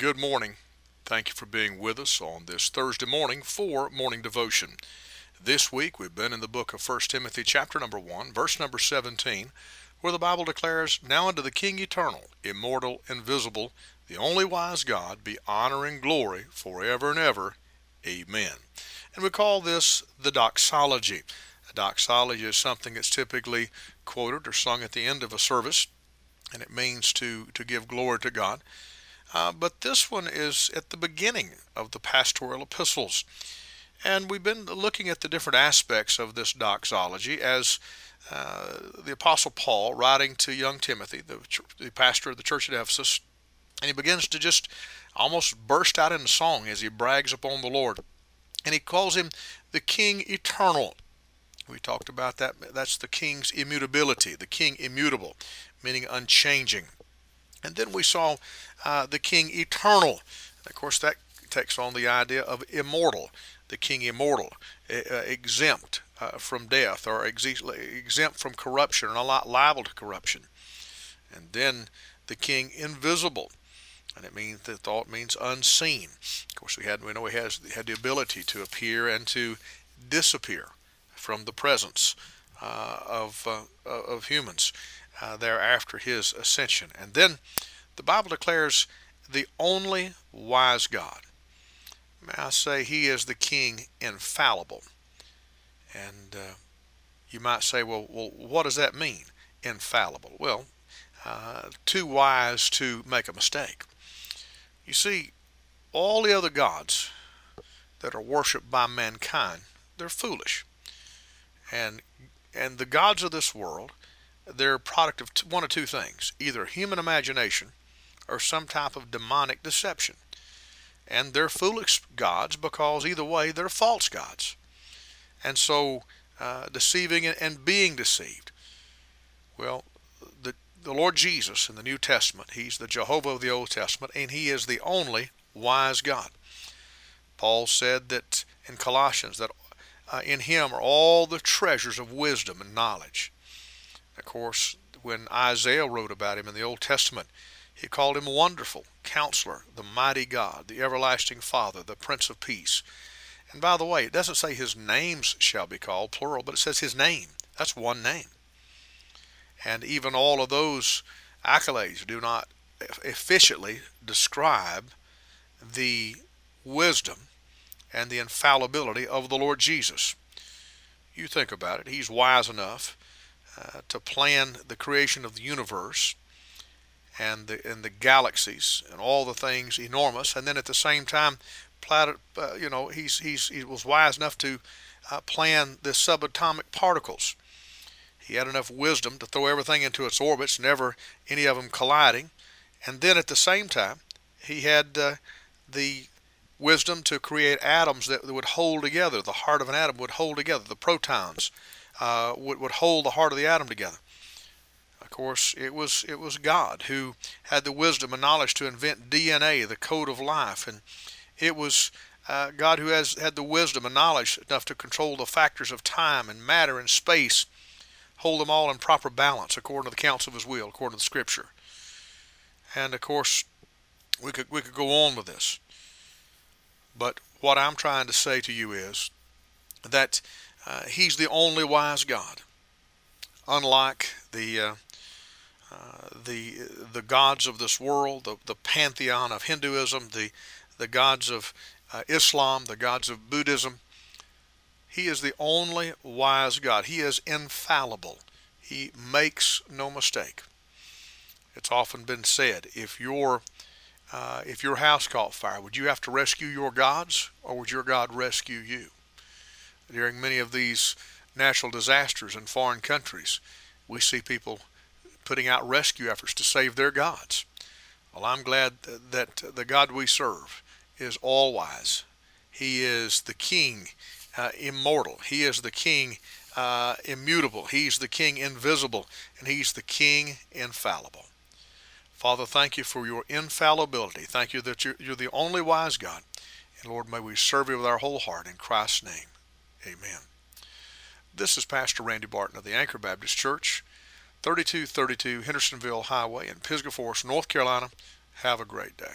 Good morning. Thank you for being with us on this Thursday morning for morning devotion. This week we've been in the book of 1 Timothy chapter number 1, verse number 17, where the Bible declares, Now unto the King eternal, immortal, invisible, the only wise God, be honor and glory forever and ever. Amen. And we call this the doxology. A doxology is something that's typically quoted or sung at the end of a service, and it means to, to give glory to God. Uh, but this one is at the beginning of the pastoral epistles. And we've been looking at the different aspects of this doxology as uh, the Apostle Paul, writing to young Timothy, the, the pastor of the church at Ephesus, and he begins to just almost burst out in song as he brags upon the Lord. And he calls him the King Eternal. We talked about that. That's the king's immutability, the king immutable, meaning unchanging. And then we saw uh, the king eternal. of course, that takes on the idea of immortal, the king immortal, uh, exempt uh, from death or exempt from corruption or not liable to corruption. And then the king invisible. And it means the thought means unseen. Of course, we had we know he has had the ability to appear and to disappear from the presence uh, of uh, of humans uh, there after his ascension. And then the Bible declares the only wise God. May I say, he is the king infallible. And uh, you might say, well, well, what does that mean, infallible? Well, uh, too wise to make a mistake. You see, all the other gods that are worshipped by mankind, they're foolish. And and the gods of this world they're a product of one of two things either human imagination or some type of demonic deception. And they're foolish gods because either way they're false gods. And so uh, deceiving and being deceived. Well, the, the Lord Jesus in the New Testament, He's the Jehovah of the Old Testament, and He is the only wise God. Paul said that in Colossians that uh, in Him are all the treasures of wisdom and knowledge. Of course, when Isaiah wrote about him in the Old Testament, he called him Wonderful, Counselor, the Mighty God, the Everlasting Father, the Prince of Peace. And by the way, it doesn't say his names shall be called, plural, but it says his name. That's one name. And even all of those accolades do not efficiently describe the wisdom and the infallibility of the Lord Jesus. You think about it, he's wise enough uh, to plan the creation of the universe and the and the galaxies and all the things enormous, and then at the same time, planet, uh, you know, he's he's he was wise enough to uh, plan the subatomic particles. He had enough wisdom to throw everything into its orbits, never any of them colliding, and then at the same time, he had uh, the wisdom to create atoms that would hold together. The heart of an atom would hold together. The protons uh, would, would hold the heart of the atom together. Of course, it was it was God who had the wisdom and knowledge to invent DNA, the code of life, and it was uh, God who has had the wisdom and knowledge enough to control the factors of time and matter and space, hold them all in proper balance according to the counsel of His will, according to the Scripture. And of course, we could we could go on with this, but what I'm trying to say to you is that uh, he's the only wise God. Unlike the uh, uh, the the gods of this world, the, the pantheon of Hinduism, the the gods of uh, Islam, the gods of Buddhism, he is the only wise God. He is infallible. He makes no mistake. It's often been said, if your uh, if your house caught fire, would you have to rescue your gods, or would your God rescue you? During many of these natural disasters in foreign countries, we see people putting out rescue efforts to save their gods. Well, I'm glad that the God we serve is all wise. He is the King uh, immortal. He is the King uh, immutable. He's the King invisible. And He's the King infallible. Father, thank you for your infallibility. Thank you that you're, you're the only wise God. And Lord, may we serve you with our whole heart in Christ's name. Amen. This is Pastor Randy Barton of the Anchor Baptist Church, 3232 Hendersonville Highway in Pisgah Forest, North Carolina. Have a great day.